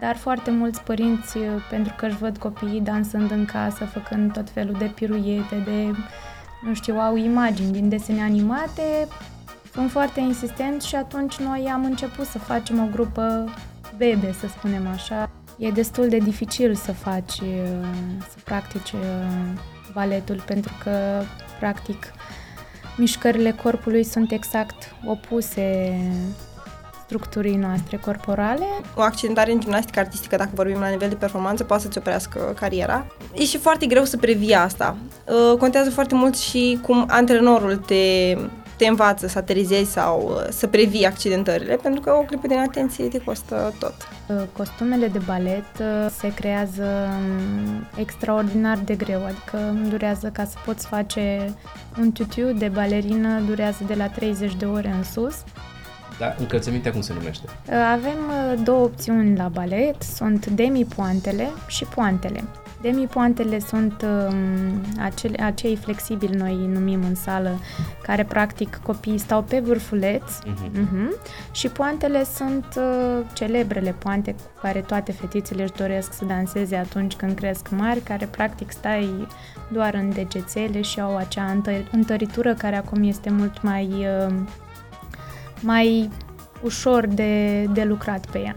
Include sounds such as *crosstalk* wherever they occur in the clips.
dar foarte mulți părinți, pentru că își văd copiii dansând în casă, făcând tot felul de piruiete, de, nu știu, au imagini din desene animate, sunt foarte insistenți și atunci noi am început să facem o grupă bebe, să spunem așa. E destul de dificil să faci, să practici baletul pentru că, practic, mișcările corpului sunt exact opuse structurii noastre corporale. O accidentare în gimnastică artistică, dacă vorbim la nivel de performanță, poate să-ți oprească cariera. E și foarte greu să previi asta. Uh, contează foarte mult și cum antrenorul te, te învață să aterizezi sau uh, să previi accidentările, pentru că o clipă de atenție te costă tot. Uh, costumele de balet se creează um, extraordinar de greu, adică durează ca să poți face un tutu de balerină, durează de la 30 de ore în sus da? Încălțămintea cum se numește? Avem uh, două opțiuni la balet, sunt demi-poantele și poantele. Demi-poantele sunt um, acele, acei flexibili, noi numim în sală, care practic copiii stau pe vârfuleț uh-huh. Uh-huh. și poantele sunt uh, celebrele poante cu care toate fetițele își doresc să danseze atunci când cresc mari, care practic stai doar în degețele și au acea întăritură care acum este mult mai uh, mai ușor de, de lucrat pe ea.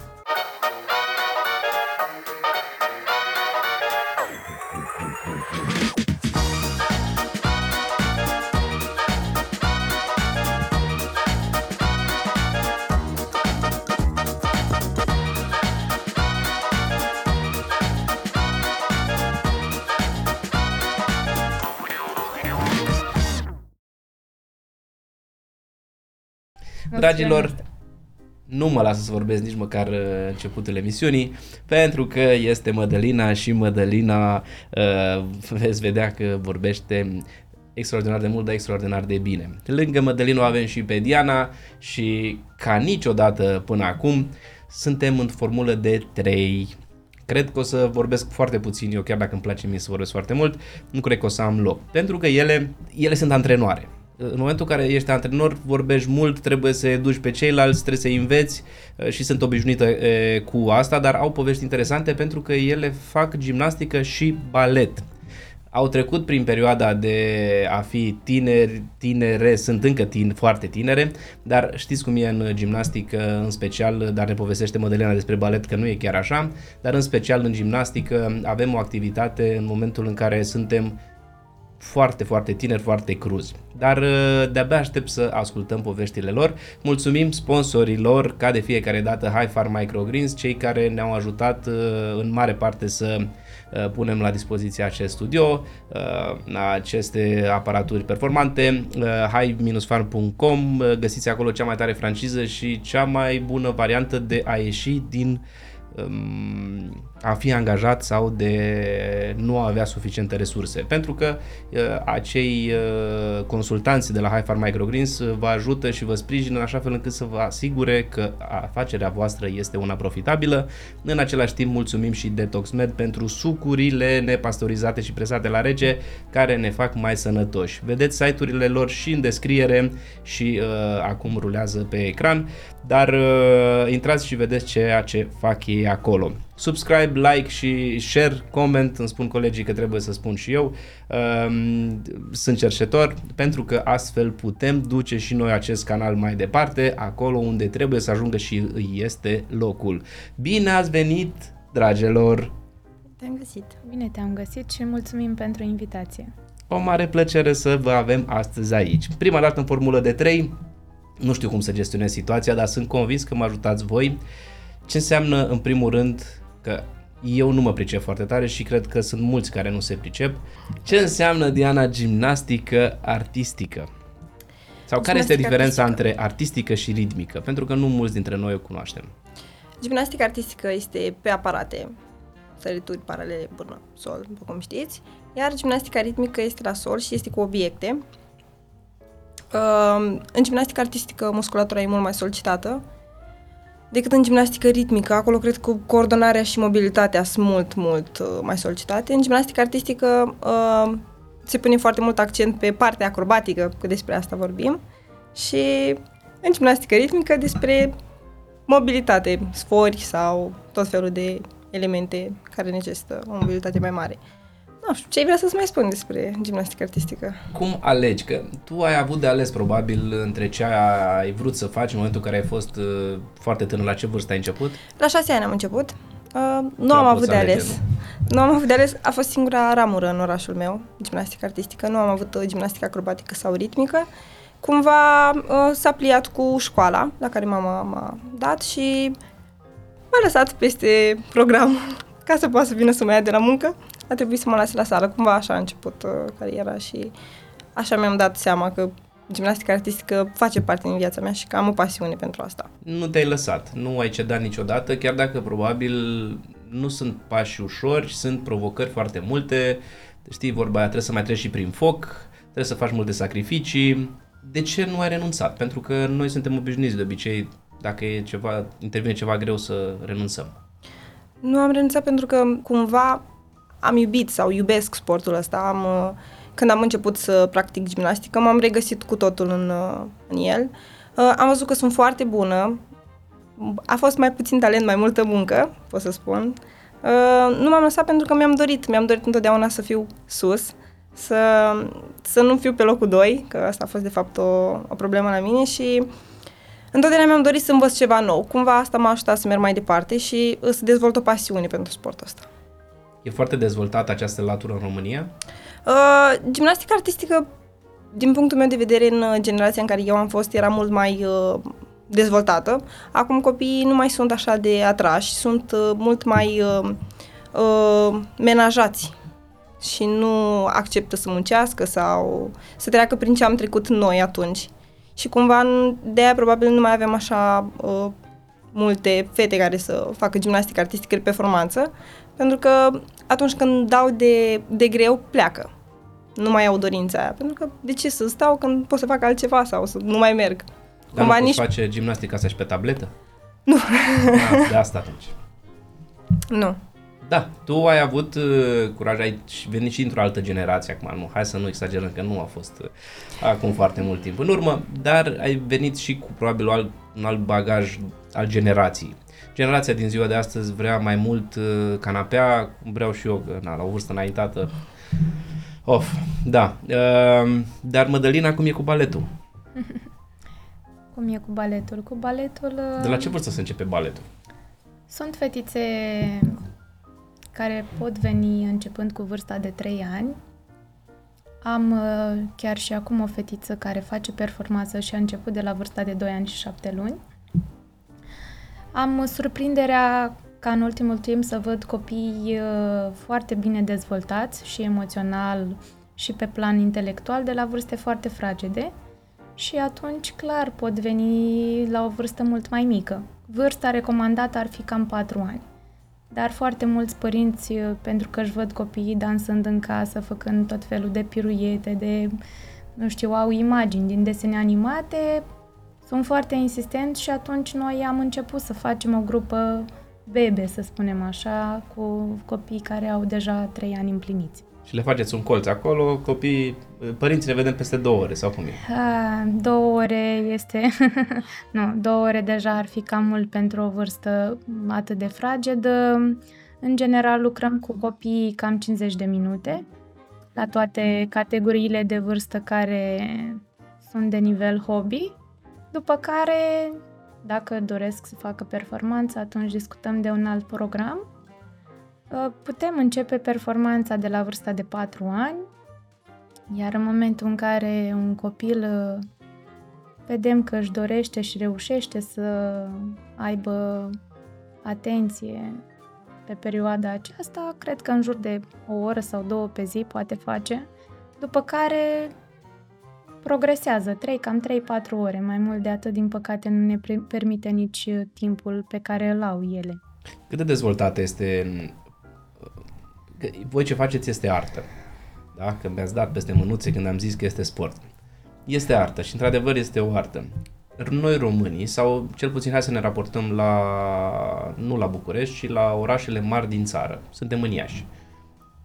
Dragilor, nu mă lasă să vorbesc nici măcar uh, începutul emisiunii, pentru că este Mădălina și Mădălina uh, veți vedea că vorbește extraordinar de mult, dar extraordinar de bine. Lângă Mădălina avem și pe Diana și ca niciodată până acum suntem în formulă de 3. Cred că o să vorbesc foarte puțin eu, chiar dacă îmi place mie să vorbesc foarte mult, nu cred că o să am loc. Pentru că ele, ele sunt antrenoare în momentul în care ești antrenor, vorbești mult, trebuie să educi pe ceilalți, trebuie să înveți uh, și sunt obișnuită uh, cu asta, dar au povești interesante pentru că ele fac gimnastică și balet. Au trecut prin perioada de a fi tineri, tinere, sunt încă tine, foarte tinere, dar știți cum e în gimnastică, în special, dar ne povestește Mădălina despre balet că nu e chiar așa, dar în special în gimnastică avem o activitate în momentul în care suntem foarte, foarte tineri, foarte cruzi. Dar uh, de-abia aștept să ascultăm poveștile lor. Mulțumim sponsorilor, ca de fiecare dată, High Farm Microgreens, cei care ne-au ajutat uh, în mare parte să uh, punem la dispoziție acest studio, aceste aparaturi performante, high-farm.com, găsiți acolo cea mai tare franciză și cea mai bună variantă de a ieși din um, a fi angajat sau de nu a avea suficiente resurse. Pentru că uh, acei uh, consultanți de la High Farm Microgreens uh, vă ajută și vă sprijină în așa fel încât să vă asigure că afacerea voastră este una profitabilă. În același timp mulțumim și DetoxMed pentru sucurile nepastorizate și presate la rece care ne fac mai sănătoși. Vedeți site-urile lor și în descriere și uh, acum rulează pe ecran, dar uh, intrați și vedeți ceea ce fac ei acolo subscribe, like și share, comment, îmi spun colegii că trebuie să spun și eu. Um, sunt cerșetor pentru că astfel putem duce și noi acest canal mai departe, acolo unde trebuie să ajungă și îi este locul. Bine ați venit, dragilor! Te-am găsit! Bine te-am găsit și mulțumim pentru invitație! O mare plăcere să vă avem astăzi aici. Prima dată în formulă de 3, nu știu cum să gestionez situația, dar sunt convins că mă ajutați voi. Ce înseamnă, în primul rând, că eu nu mă pricep foarte tare și cred că sunt mulți care nu se pricep. Ce înseamnă, Diana, gimnastică artistică? Sau care este diferența artistică. între artistică și ritmică? Pentru că nu mulți dintre noi o cunoaștem. Gimnastica artistică este pe aparate, sărituri paralele până sol, după cum știți, iar gimnastica ritmică este la sol și este cu obiecte. În gimnastica artistică musculatura e mult mai solicitată, decât în gimnastică ritmică. Acolo cred că coordonarea și mobilitatea sunt mult, mult uh, mai solicitate. În gimnastică artistică uh, se pune foarte mult accent pe partea acrobatică, că despre asta vorbim, și în gimnastică ritmică despre mobilitate, sfori sau tot felul de elemente care necesită o mobilitate mai mare. Nu știu, ce ai vrea să-ți mai spun despre gimnastică artistică? Cum alegi? Că tu ai avut de ales probabil între ce ai vrut să faci în momentul în care ai fost uh, foarte tânăr. La ce vârstă ai început? La șase ani am început. Uh, nu am avut de alege, ales. Nu? nu am avut de ales. A fost singura ramură în orașul meu, gimnastică artistică. Nu am avut uh, gimnastică acrobatică sau ritmică. Cumva uh, s-a pliat cu școala la care mama m-a dat și m-a lăsat peste program *laughs* ca să poată să vină să mă ia de la muncă a trebuit să mă lase la sală. Cumva așa a început uh, cariera și așa mi-am dat seama că gimnastica artistică face parte din viața mea și că am o pasiune pentru asta. Nu te-ai lăsat, nu ai cedat niciodată, chiar dacă probabil nu sunt pași ușori, sunt provocări foarte multe, știi vorba aia, trebuie să mai treci și prin foc, trebuie să faci multe sacrificii. De ce nu ai renunțat? Pentru că noi suntem obișnuiți de obicei, dacă e ceva, intervine ceva greu să renunțăm. Nu am renunțat pentru că cumva am iubit sau iubesc sportul ăsta. Am, uh, când am început să practic gimnastică, m-am regăsit cu totul în, uh, în el. Uh, am văzut că sunt foarte bună. A fost mai puțin talent, mai multă muncă, pot să spun. Nu m-am lăsat pentru că mi-am dorit. Mi-am dorit întotdeauna să fiu sus, să, să nu fiu pe locul 2, că asta a fost de fapt o, o problemă la mine și întotdeauna mi-am dorit să învăț ceva nou. Cumva asta m-a ajutat să merg mai departe și să dezvolt o pasiune pentru sportul ăsta. E foarte dezvoltată această latură în România? Uh, gimnastica artistică, din punctul meu de vedere, în generația în care eu am fost, era mult mai uh, dezvoltată. Acum copiii nu mai sunt așa de atrași, sunt uh, mult mai uh, uh, menajați și nu acceptă să muncească sau să treacă prin ce am trecut noi atunci. Și cumva de aia probabil nu mai avem așa uh, multe fete care să facă gimnastică artistică de performanță, pentru că atunci când dau de, de greu, pleacă. Nu mai au dorința aia. Pentru că de ce să stau când pot să fac altceva sau să nu mai merg? Dar Cumva nu nici... face gimnastica asta și pe tabletă? Nu. Da, de asta atunci. *laughs* Nu. Da, tu ai avut uh, curaj, ai venit și într-o altă generație acum, nu, hai să nu exagerăm că nu a fost uh, acum foarte mult timp în urmă, dar ai venit și cu probabil alt, un alt bagaj al generației. Generația din ziua de astăzi vrea mai mult uh, canapea, vreau și eu, na, la o vârstă înaintată. Of, da. Uh, dar Mădălina, cum e cu baletul? *laughs* cum e cu baletul? Cu baletul... Uh... De la ce vârstă se începe baletul? Sunt fetițe care pot veni începând cu vârsta de 3 ani. Am uh, chiar și acum o fetiță care face performanță și a început de la vârsta de 2 ani și 7 luni. Am surprinderea ca în ultimul timp să văd copii uh, foarte bine dezvoltați și emoțional și pe plan intelectual de la vârste foarte fragede și atunci clar pot veni la o vârstă mult mai mică. Vârsta recomandată ar fi cam 4 ani. Dar foarte mulți părinți, uh, pentru că își văd copiii dansând în casă, făcând tot felul de piruiete, de, nu știu, au imagini din desene animate, sunt foarte insistent și atunci noi am început să facem o grupă bebe, să spunem așa, cu copii care au deja trei ani împliniți. Și le faceți un colț acolo, copii, părinții le vedem peste două ore sau cum e? A, două ore este, *laughs* nu, două ore deja ar fi cam mult pentru o vârstă atât de fragedă. În general lucrăm cu copii cam 50 de minute la toate categoriile de vârstă care sunt de nivel hobby după care, dacă doresc să facă performanță, atunci discutăm de un alt program. Uh, putem începe performanța de la vârsta de 4 ani, iar în momentul în care un copil uh, vedem că își dorește și reușește să aibă atenție pe perioada aceasta, cred că în jur de o oră sau două pe zi poate face, după care progresează, 3, cam 3-4 ore, mai mult de atât, din păcate, nu ne permite nici uh, timpul pe care îl au ele. Cât de dezvoltată este, că voi ce faceți este artă, da? Că mi-ați dat peste mânuțe când am zis că este sport. Este artă și, într-adevăr, este o artă. Noi românii, sau cel puțin hai să ne raportăm la, nu la București, ci la orașele mari din țară. Suntem în Iași. Uh,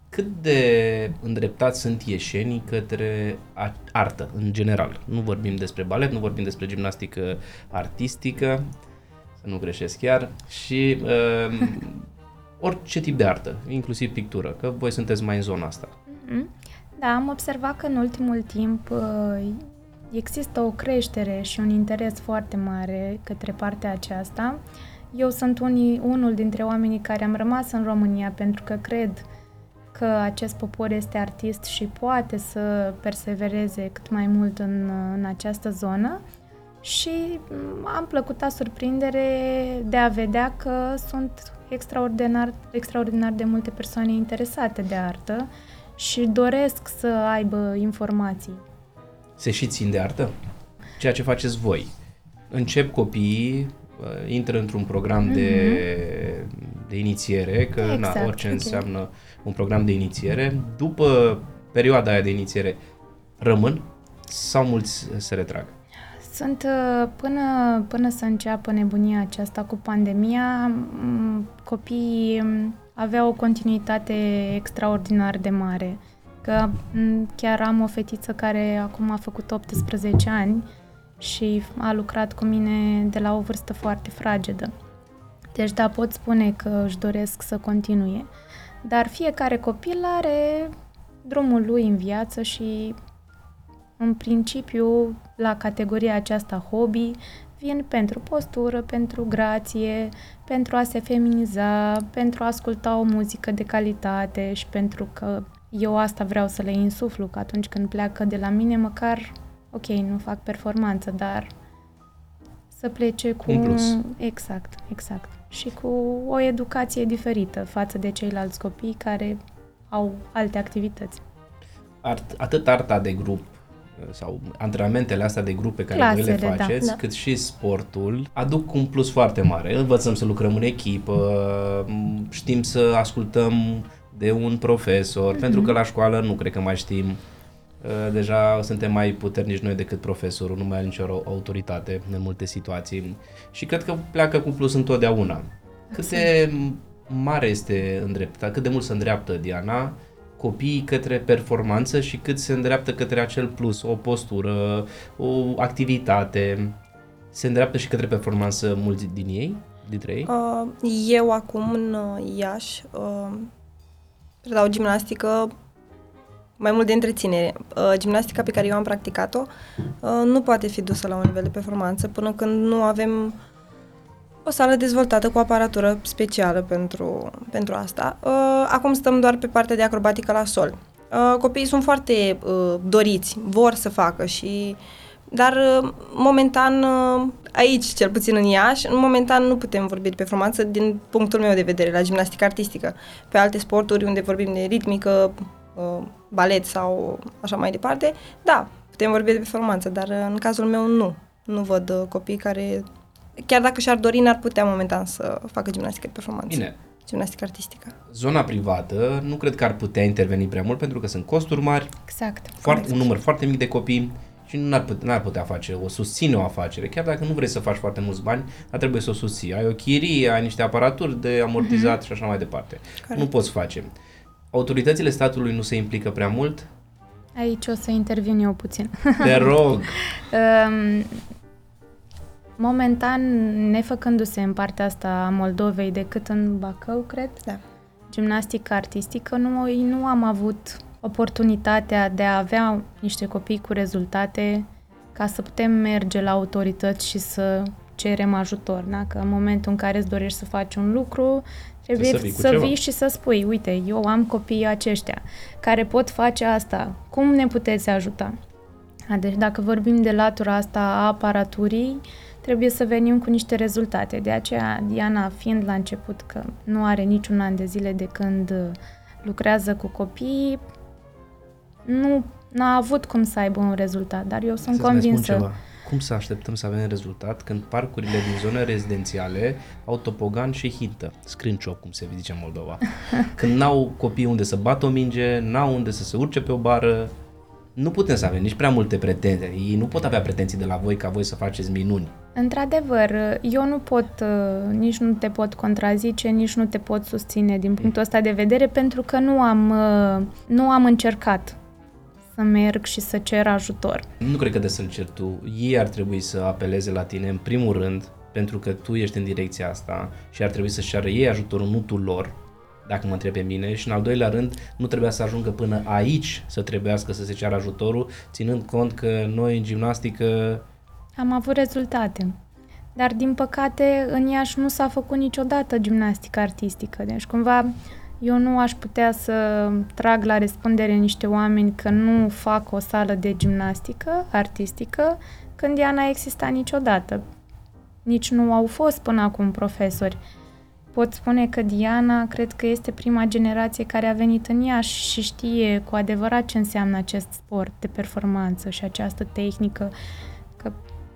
cât de îndreptați sunt ieșenii către artă, în general. Nu vorbim despre balet, nu vorbim despre gimnastică artistică, să nu greșesc chiar, și uh, *laughs* orice tip de artă, inclusiv pictură, că voi sunteți mai în zona asta. Mm-hmm. Da, am observat că în ultimul timp uh, există o creștere și un interes foarte mare către partea aceasta. Eu sunt unii, unul dintre oamenii care am rămas în România pentru că cred că acest popor este artist și poate să persevereze cât mai mult în, în această zonă și am plăcută surprindere de a vedea că sunt extraordinar, extraordinar de multe persoane interesate de artă și doresc să aibă informații. Se și țin de artă? Ceea ce faceți voi. Încep copiii, uh, intră într-un program mm-hmm. de, mhm. de inițiere, că exact, na, orice okay. înseamnă un program de inițiere. După perioada aia de inițiere, rămân sau mulți se retrag? Sunt uh, până, până să înceapă nebunia aceasta cu pandemia, copiii aveau o continuitate extraordinar de mare. Că chiar am o fetiță care acum a făcut 18 ani și a lucrat cu mine de la o vârstă foarte fragedă. Deci da, pot spune că își doresc să continue. Dar fiecare copil are drumul lui în viață și în principiu la categoria aceasta hobby vin pentru postură, pentru grație, pentru a se feminiza, pentru a asculta o muzică de calitate și pentru că eu asta vreau să le insuflu, că atunci când pleacă de la mine, măcar, ok, nu fac performanță, dar să plece cu... Un plus. Exact, exact. Și cu o educație diferită față de ceilalți copii care au alte activități. Art, atât arta de grup sau antrenamentele astea de grupe care Clasele, voi le da, faceți, da, da. cât și sportul, aduc un plus foarte mare. Învățăm să lucrăm în echipă, știm să ascultăm de un profesor, mm-hmm. pentru că la școală nu cred că mai știm. Uh, deja suntem mai puternici noi decât profesorul, nu mai are nicio autoritate în multe situații și cred că pleacă cu plus întotdeauna. Cât de mare este îndreptat, cât de mult se îndreaptă Diana copiii către performanță și cât se îndreaptă către acel plus, o postură, o activitate. Se îndreaptă și către performanță mulți din ei, dintre ei? Uh, eu acum în uh, Iași uh, predau gimnastică mai mult de întreținere. Uh, gimnastica pe care eu am practicat-o uh, nu poate fi dusă la un nivel de performanță până când nu avem o sală dezvoltată cu aparatură specială pentru, pentru asta. Uh, acum stăm doar pe partea de acrobatică la sol. Uh, copiii sunt foarte uh, doriți, vor să facă și dar momentan aici, cel puțin în Iași, în momentan nu putem vorbi de performanță din punctul meu de vedere la gimnastică artistică. Pe alte sporturi unde vorbim de ritmică, balet sau așa mai departe, da, putem vorbi de performanță, dar în cazul meu nu. Nu văd copii care chiar dacă și-ar dori, n-ar putea momentan să facă gimnastică de performanță. Bine. Gimnastică artistică. Zona privată nu cred că ar putea interveni prea mult pentru că sunt costuri mari, exact. Foarte, exact. un număr foarte mic de copii și nu ar putea, n-ar putea face o susține o afacere. Chiar dacă nu vrei să faci foarte mulți bani, dar trebuie să o susții. Ai o chirie, ai niște aparaturi de amortizat mm-hmm. și așa mai departe. Corect. Nu poți face. Autoritățile statului nu se implică prea mult? Aici o să intervin eu puțin. Te *laughs* rog! um, Momentan, nefăcându-se în partea asta a Moldovei decât în Bacău, cred, da. gimnastică artistică, nu, nu am avut oportunitatea de a avea niște copii cu rezultate ca să putem merge la autorități și să cerem ajutor. Da? Că în momentul în care îți dorești să faci un lucru, trebuie să, vii, să vii și să spui, uite, eu am copiii aceștia care pot face asta, cum ne puteți ajuta? Deci dacă vorbim de latura asta a aparaturii, trebuie să venim cu niște rezultate. De aceea, Diana, fiind la început că nu are niciun an de zile de când uh, lucrează cu copii, nu a avut cum să aibă un rezultat, dar eu sunt să convinsă. Ceva. Cum să așteptăm să avem rezultat când parcurile din zone rezidențiale au topogan și hintă, scrânciop, cum se zice în Moldova, *laughs* când n-au copii unde să bată o minge, n-au unde să se urce pe o bară, nu putem să avem nici prea multe pretenții. Ei nu pot avea pretenții de la voi ca voi să faceți minuni. Într-adevăr, eu nu pot, uh, nici nu te pot contrazice, nici nu te pot susține din punctul ăsta de vedere, pentru că nu am, uh, nu am încercat să merg și să cer ajutor. Nu cred că de să-l cer tu. Ei ar trebui să apeleze la tine în primul rând pentru că tu ești în direcția asta și ar trebui să-și ceară ei ajutorul, nu tu lor, dacă mă întreb pe mine, și în al doilea rând, nu trebuia să ajungă până aici să trebuiască să se ceară ajutorul, ținând cont că noi în gimnastică... Am avut rezultate. Dar, din păcate, în Iași nu s-a făcut niciodată gimnastică artistică. Deci, cumva, eu nu aș putea să trag la răspundere niște oameni că nu fac o sală de gimnastică artistică când ea n-a existat niciodată. Nici nu au fost până acum profesori. Pot spune că Diana cred că este prima generație care a venit în Iași și știe cu adevărat ce înseamnă acest sport de performanță și această tehnică, că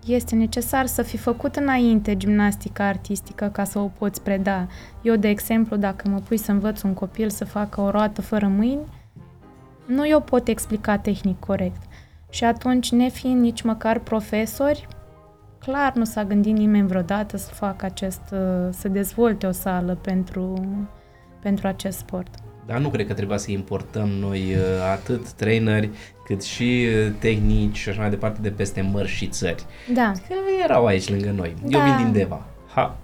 este necesar să fi făcut înainte gimnastica artistică ca să o poți preda. Eu, de exemplu, dacă mă pui să învăț un copil să facă o roată fără mâini, nu eu pot explica tehnic corect. Și atunci, nefiind nici măcar profesori, clar nu s-a gândit nimeni vreodată să facă acest, să dezvolte o sală pentru, pentru acest sport. Dar nu cred că trebuia să importăm noi uh, atât traineri cât și uh, tehnici și așa mai departe de peste mări și țări. Da. Că erau aici lângă noi. Da. Eu vin din Deva. Ha.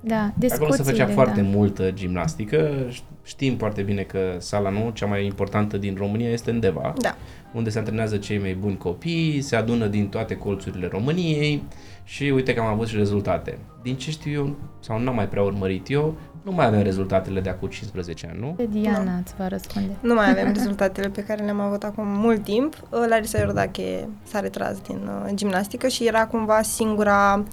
Da, Acolo se făcea da. foarte multă gimnastică. Știm foarte bine că sala nu, cea mai importantă din România, este în Deva. Da. Unde se antrenează cei mai buni copii, se adună din toate colțurile României și uite că am avut și rezultate. Din ce știu eu, sau n-am mai prea urmărit eu, nu mai avem rezultatele de acum 15 ani, nu? Pe Diana îți va răspunde. Nu mai avem rezultatele pe care le-am avut acum mult timp. Uh, Larisa Iordache s-a retras din uh, gimnastică și era cumva singura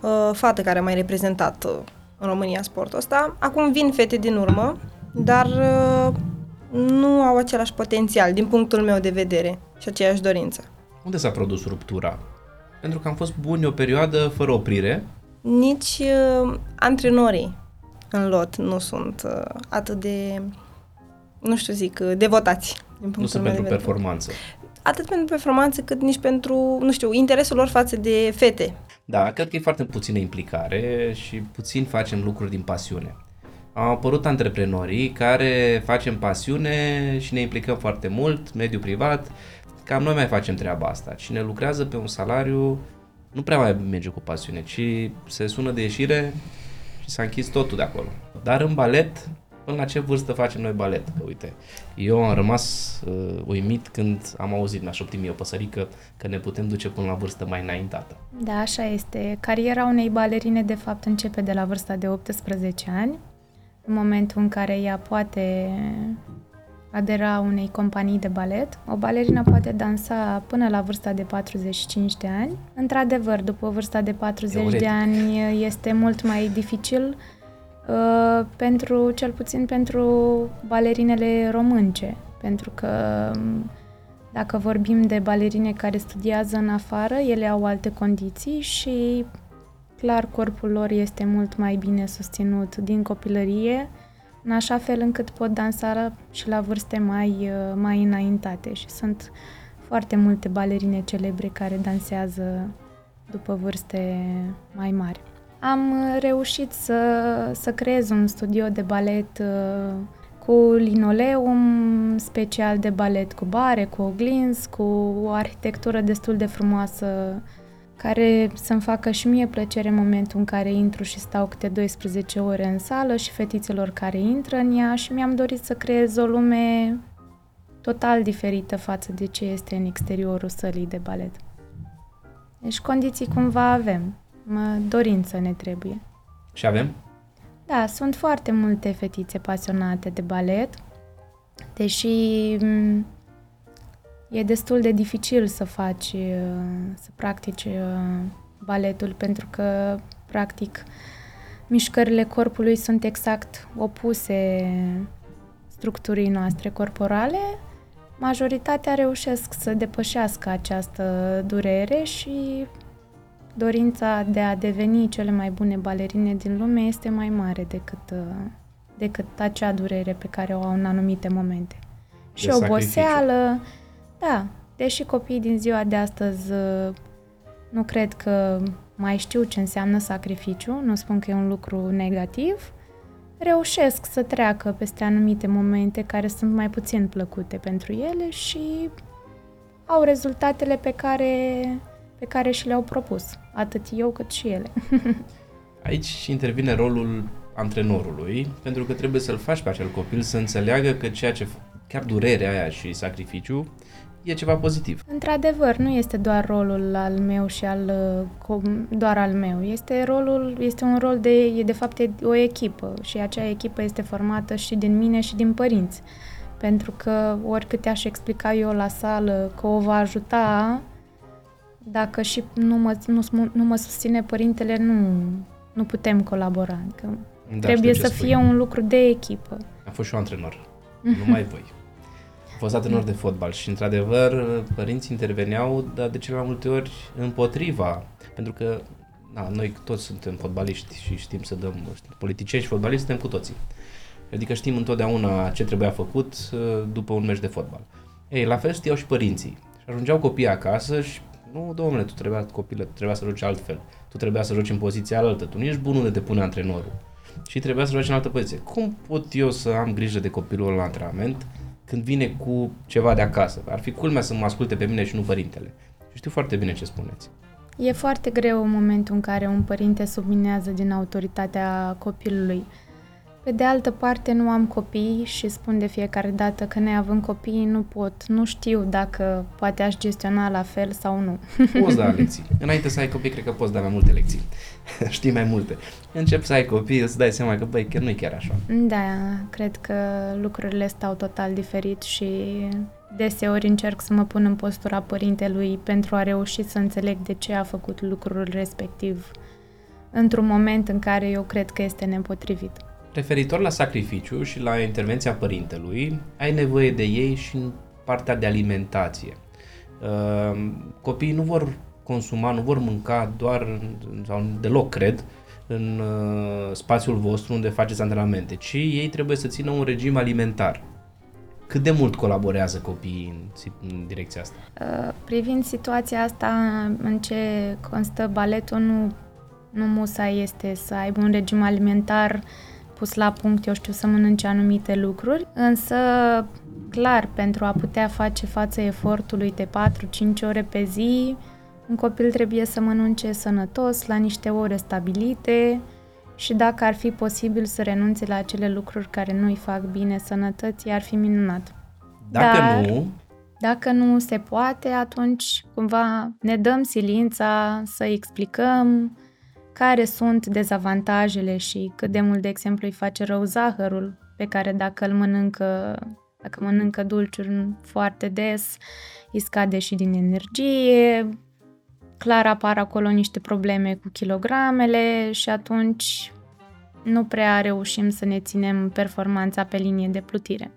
uh, fată care a mai reprezentat uh, în România sportul ăsta. Acum vin fete din urmă, dar uh, nu au același potențial din punctul meu de vedere și aceeași dorință. Unde s-a produs ruptura? Pentru că am fost buni o perioadă fără oprire. Nici uh, antrenorii în lot nu sunt uh, atât de, nu știu zic, uh, devotați. Din punctul Nu sunt meu pentru de vedere. performanță. Atât pentru performanță, cât nici pentru, nu știu, interesul lor față de fete. Da, cred că e foarte puțină implicare și puțin facem lucruri din pasiune. Au apărut antreprenorii care facem pasiune și ne implicăm foarte mult, mediul privat, cam noi mai facem treaba asta. Cine lucrează pe un salariu nu prea mai merge cu pasiune, ci se sună de ieșire și s-a închis totul de acolo. Dar în balet, până la ce vârstă facem noi balet? Că uite, eu am rămas uh, uimit când am auzit, mi-a șoptit mie o păsărică, că ne putem duce până la vârstă mai înaintată. Da, așa este. Cariera unei balerine, de fapt, începe de la vârsta de 18 ani, în momentul în care ea poate adera unei companii de balet. O balerină poate dansa până la vârsta de 45 de ani. Într-adevăr, după vârsta de 40 Teoretic. de ani este mult mai dificil uh, pentru, cel puțin pentru balerinele românce, pentru că um, dacă vorbim de balerine care studiază în afară, ele au alte condiții și clar corpul lor este mult mai bine susținut din copilărie, în așa fel încât pot dansa și la vârste mai, uh, mai înaintate și sunt foarte multe balerine celebre care dansează după vârste mai mari. Am uh, reușit să, să creez un studio de balet uh, cu linoleum special de balet, cu bare, cu oglinzi, cu o arhitectură destul de frumoasă care să-mi facă și mie plăcere în momentul în care intru și stau câte 12 ore în sală și fetițelor care intră în ea și mi-am dorit să creez o lume total diferită față de ce este în exteriorul sălii de balet. Deci condiții cumva avem, mă, dorință ne trebuie. Și avem? Da, sunt foarte multe fetițe pasionate de balet, deși m, e destul de dificil să faci, uh, să practici uh, baletul, pentru că, practic, mișcările corpului sunt exact opuse structurii noastre corporale. Majoritatea reușesc să depășească această durere și dorința de a deveni cele mai bune balerine din lume este mai mare decât, uh, decât acea durere pe care o au în anumite momente. Și sacrificiu. Oboseală, da, deși copiii din ziua de astăzi uh, nu cred că mai știu ce înseamnă sacrificiu, nu spun că e un lucru negativ, reușesc să treacă peste anumite momente care sunt mai puțin plăcute pentru ele și au rezultatele pe care pe care și le-au propus, atât eu cât și ele. *laughs* Aici intervine rolul antrenorului, pentru că trebuie să-l faci pe acel copil să înțeleagă că ceea ce, chiar durerea aia și sacrificiu, e ceva pozitiv. Într-adevăr, nu este doar rolul al meu și al doar al meu. Este rolul, este un rol de, e de fapt o echipă și acea echipă este formată și din mine și din părinți. Pentru că oricât aș explica eu la sală că o va ajuta, dacă și nu mă, nu, nu mă susține părintele, nu, nu putem colabora. Adică da, trebuie să spui. fie un lucru de echipă. Am fost și eu antrenor, *laughs* numai voi. Am fost antrenor de fotbal și, într-adevăr, părinții interveneau, dar de cele mai multe ori împotriva. Pentru că na, noi toți suntem fotbaliști și știm să dăm, politicieni și fotbaliști suntem cu toții. Adică știm întotdeauna ce trebuia făcut uh, după un meci de fotbal. Ei, la fel știau și părinții. Și ajungeau copiii acasă și nu, domnule, tu trebuia, copilă, tu trebuia să joci altfel. Tu trebuia să joci în poziția altă. Tu nu ești bun unde te pune antrenorul. Și trebuia să joci în altă poziție. Cum pot eu să am grijă de copilul la antrenament când vine cu ceva de acasă? Ar fi culmea să mă asculte pe mine și nu părintele. Și știu foarte bine ce spuneți. E foarte greu în momentul în care un părinte subminează din autoritatea copilului. Pe de altă parte, nu am copii și spun de fiecare dată că neavând copii nu pot, nu știu dacă poate aș gestiona la fel sau nu. Poți da lecții. Înainte să ai copii, cred că poți da mai multe lecții. *laughs* Știi mai multe. Încep să ai copii, îți dai seama că, băi, chiar nu e chiar așa. Da, cred că lucrurile stau total diferit și deseori încerc să mă pun în postura părintelui pentru a reuși să înțeleg de ce a făcut lucrul respectiv într-un moment în care eu cred că este nepotrivit. Referitor la sacrificiu și la intervenția părintelui, ai nevoie de ei și în partea de alimentație. Uh, copiii nu vor consuma, nu vor mânca doar, sau deloc cred, în uh, spațiul vostru unde faceți antrenamente, ci ei trebuie să țină un regim alimentar. Cât de mult colaborează copiii în, în direcția asta? Uh, privind situația asta, în ce constă baletul, nu, nu musa este să aibă un regim alimentar uh, pus la punct, eu știu, să mănânce anumite lucruri, însă, clar, pentru a putea face față efortului de 4-5 ore pe zi, un copil trebuie să mănânce sănătos, la niște ore stabilite și dacă ar fi posibil să renunțe la acele lucruri care nu îi fac bine sănătății, ar fi minunat. Dacă Dar, nu... Dacă nu se poate, atunci cumva ne dăm silința să explicăm, care sunt dezavantajele și cât de mult, de exemplu, îi face rău zahărul, pe care dacă îl mănâncă, dacă mănâncă dulciuri foarte des, îi scade și din energie, clar apar acolo niște probleme cu kilogramele și atunci nu prea reușim să ne ținem performanța pe linie de plutire.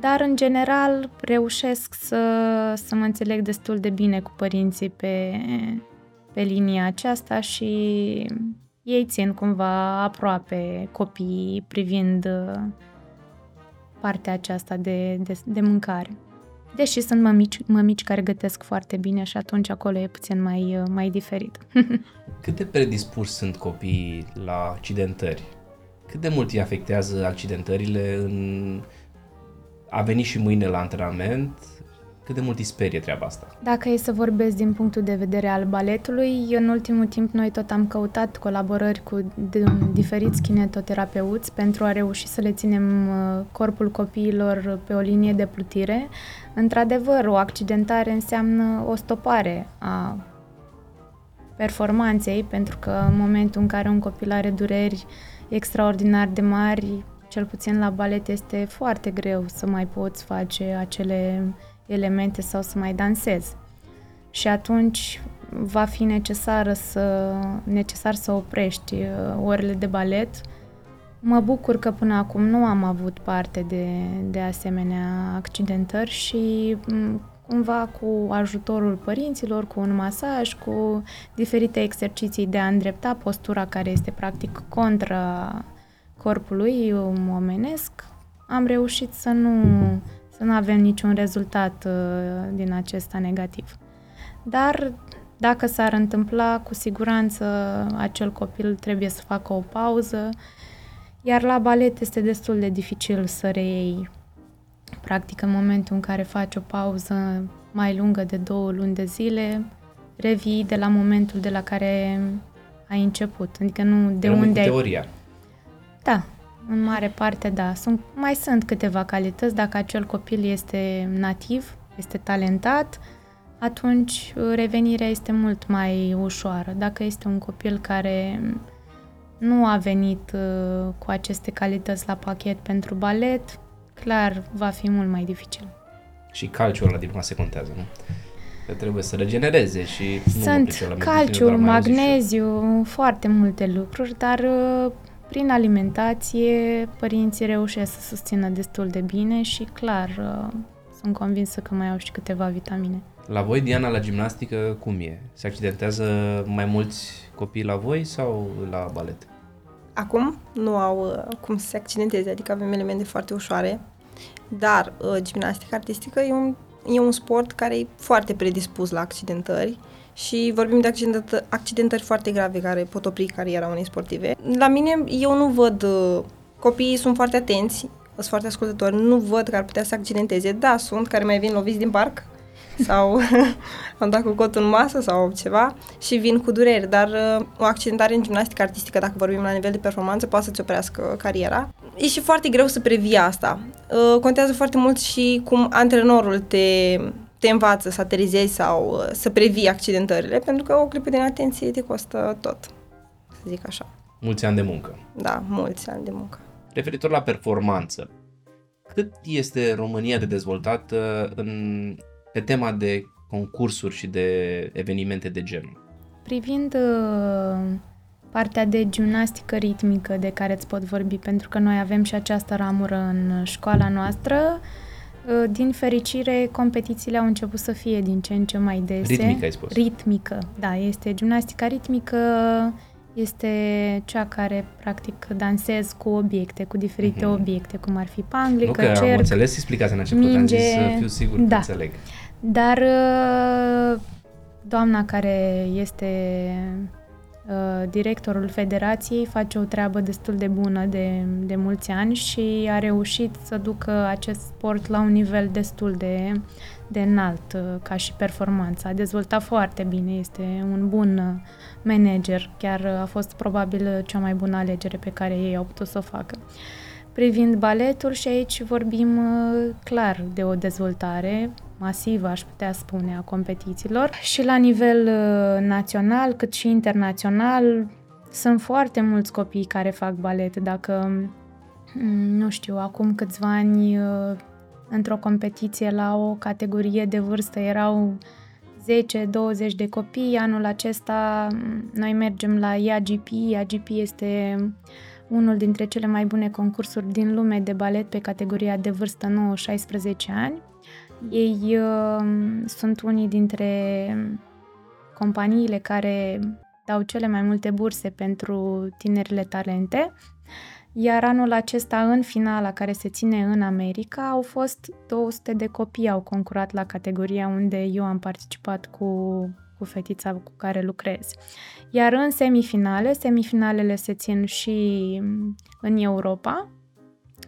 Dar, în general, reușesc să, să mă înțeleg destul de bine cu părinții pe, pe linia aceasta și ei țin cumva aproape copiii privind uh, partea aceasta de, de, de mâncare. Deși sunt mămici, mămici care gătesc foarte bine și atunci acolo e puțin mai, uh, mai diferit. *laughs* Cât de predispuși sunt copiii la accidentări? Cât de mult îi afectează accidentările în a veni și mâine la antrenament cât de mult îi sperie treaba asta? Dacă e să vorbesc din punctul de vedere al baletului, în ultimul timp noi tot am căutat colaborări cu diferiți kinetoterapeuți pentru a reuși să le ținem uh, corpul copiilor pe o linie de plutire. Într-adevăr, o accidentare înseamnă o stopare a performanței, pentru că în momentul în care un copil are dureri extraordinar de mari, cel puțin la balet este foarte greu să mai poți face acele elemente sau să mai dansez. Și atunci va fi necesară să, necesar să oprești uh, orele de balet. Mă bucur că până acum nu am avut parte de, de asemenea accidentări și mm, cumva cu ajutorul părinților, cu un masaj, cu diferite exerciții de a îndrepta postura care este practic contra corpului omenesc, am reușit să nu să nu avem niciun rezultat uh, din acesta negativ. Dar dacă s-ar întâmpla, cu siguranță acel copil trebuie să facă o pauză, iar la balet este destul de dificil să reiei. Practic, în momentul în care faci o pauză mai lungă de două luni de zile, revii de la momentul de la care ai început. Adică nu de Rămâi unde cu ai... teoria. Da, în mare parte da. Sunt, mai sunt câteva calități. Dacă acel copil este nativ, este talentat, atunci uh, revenirea este mult mai ușoară. Dacă este un copil care nu a venit uh, cu aceste calități la pachet pentru balet, clar va fi mult mai dificil. Și calciul ăla din se contează, nu? Că trebuie să regenereze și nu mă Sunt pricep la medicină, calciu, doar am mai auzit și eu. magneziu, foarte multe lucruri, dar uh, prin alimentație părinții reușesc să susțină destul de bine și clar uh, sunt convinsă că mai au și câteva vitamine. La voi, Diana, la gimnastică, cum e? Se accidentează mai mulți copii la voi sau la balet? Acum nu au uh, cum să se accidenteze, adică avem elemente foarte ușoare, dar uh, gimnastica artistică e un, e un sport care e foarte predispus la accidentări și vorbim de accidentări, accidentări foarte grave care pot opri cariera unei sportive. La mine, eu nu văd, uh, copiii sunt foarte atenți, sunt foarte ascultători, nu văd că ar putea să se accidenteze. Da, sunt care mai vin loviți din parc *laughs* sau *laughs* am dat cu cotul în masă sau ceva și vin cu dureri, dar uh, o accidentare în gimnastică artistică, dacă vorbim la nivel de performanță, poate să-ți oprească cariera. E și foarte greu să previi asta. Uh, contează foarte mult și cum antrenorul te, te învață să aterizezi sau uh, să previi accidentările, pentru că o clipă din atenție te costă tot, să zic așa. Mulți ani de muncă. Da, mulți ani de muncă. Referitor la performanță, cât este România de dezvoltată în, pe tema de concursuri și de evenimente de genul? Privind uh, partea de gimnastică ritmică de care îți pot vorbi, pentru că noi avem și această ramură în școala noastră, uh, din fericire, competițiile au început să fie din ce în ce mai dese. Ritmică, ai spus. Ritmică, da, este gimnastica ritmică, este cea care practic dansez cu obiecte, cu diferite Mhm. obiecte, cum ar fi Nu panglică, că am cerc, înțeles explicația în început, am minge, zis să fiu sigur că da. înțeleg. Dar uh, doamna care este uh, directorul federației face o treabă destul de bună de, de mulți ani și a reușit să ducă acest sport la un nivel destul de, de înalt uh, ca și performanță. A dezvoltat foarte bine, este un bun uh, manager, chiar uh, a fost probabil uh, cea mai bună alegere pe care ei au putut să o facă. Privind baletul și aici vorbim uh, clar de o dezvoltare masivă, aș putea spune, a competițiilor și la nivel uh, național cât și internațional sunt foarte mulți copii care fac balet. Dacă, mm, nu știu, acum câțiva ani uh, într-o competiție la o categorie de vârstă erau 10-20 de copii, anul acesta mm, noi mergem la IAGP. IAGP este unul dintre cele mai bune concursuri din lume de balet pe categoria de vârstă 9-16 ani. Ei uh, sunt unii dintre companiile care dau cele mai multe burse pentru tinerile talente. Iar anul acesta, în finala care se ține în America, au fost 200 de copii au concurat la categoria unde eu am participat cu, cu fetița cu care lucrez. Iar în semifinale, semifinalele se țin și în Europa.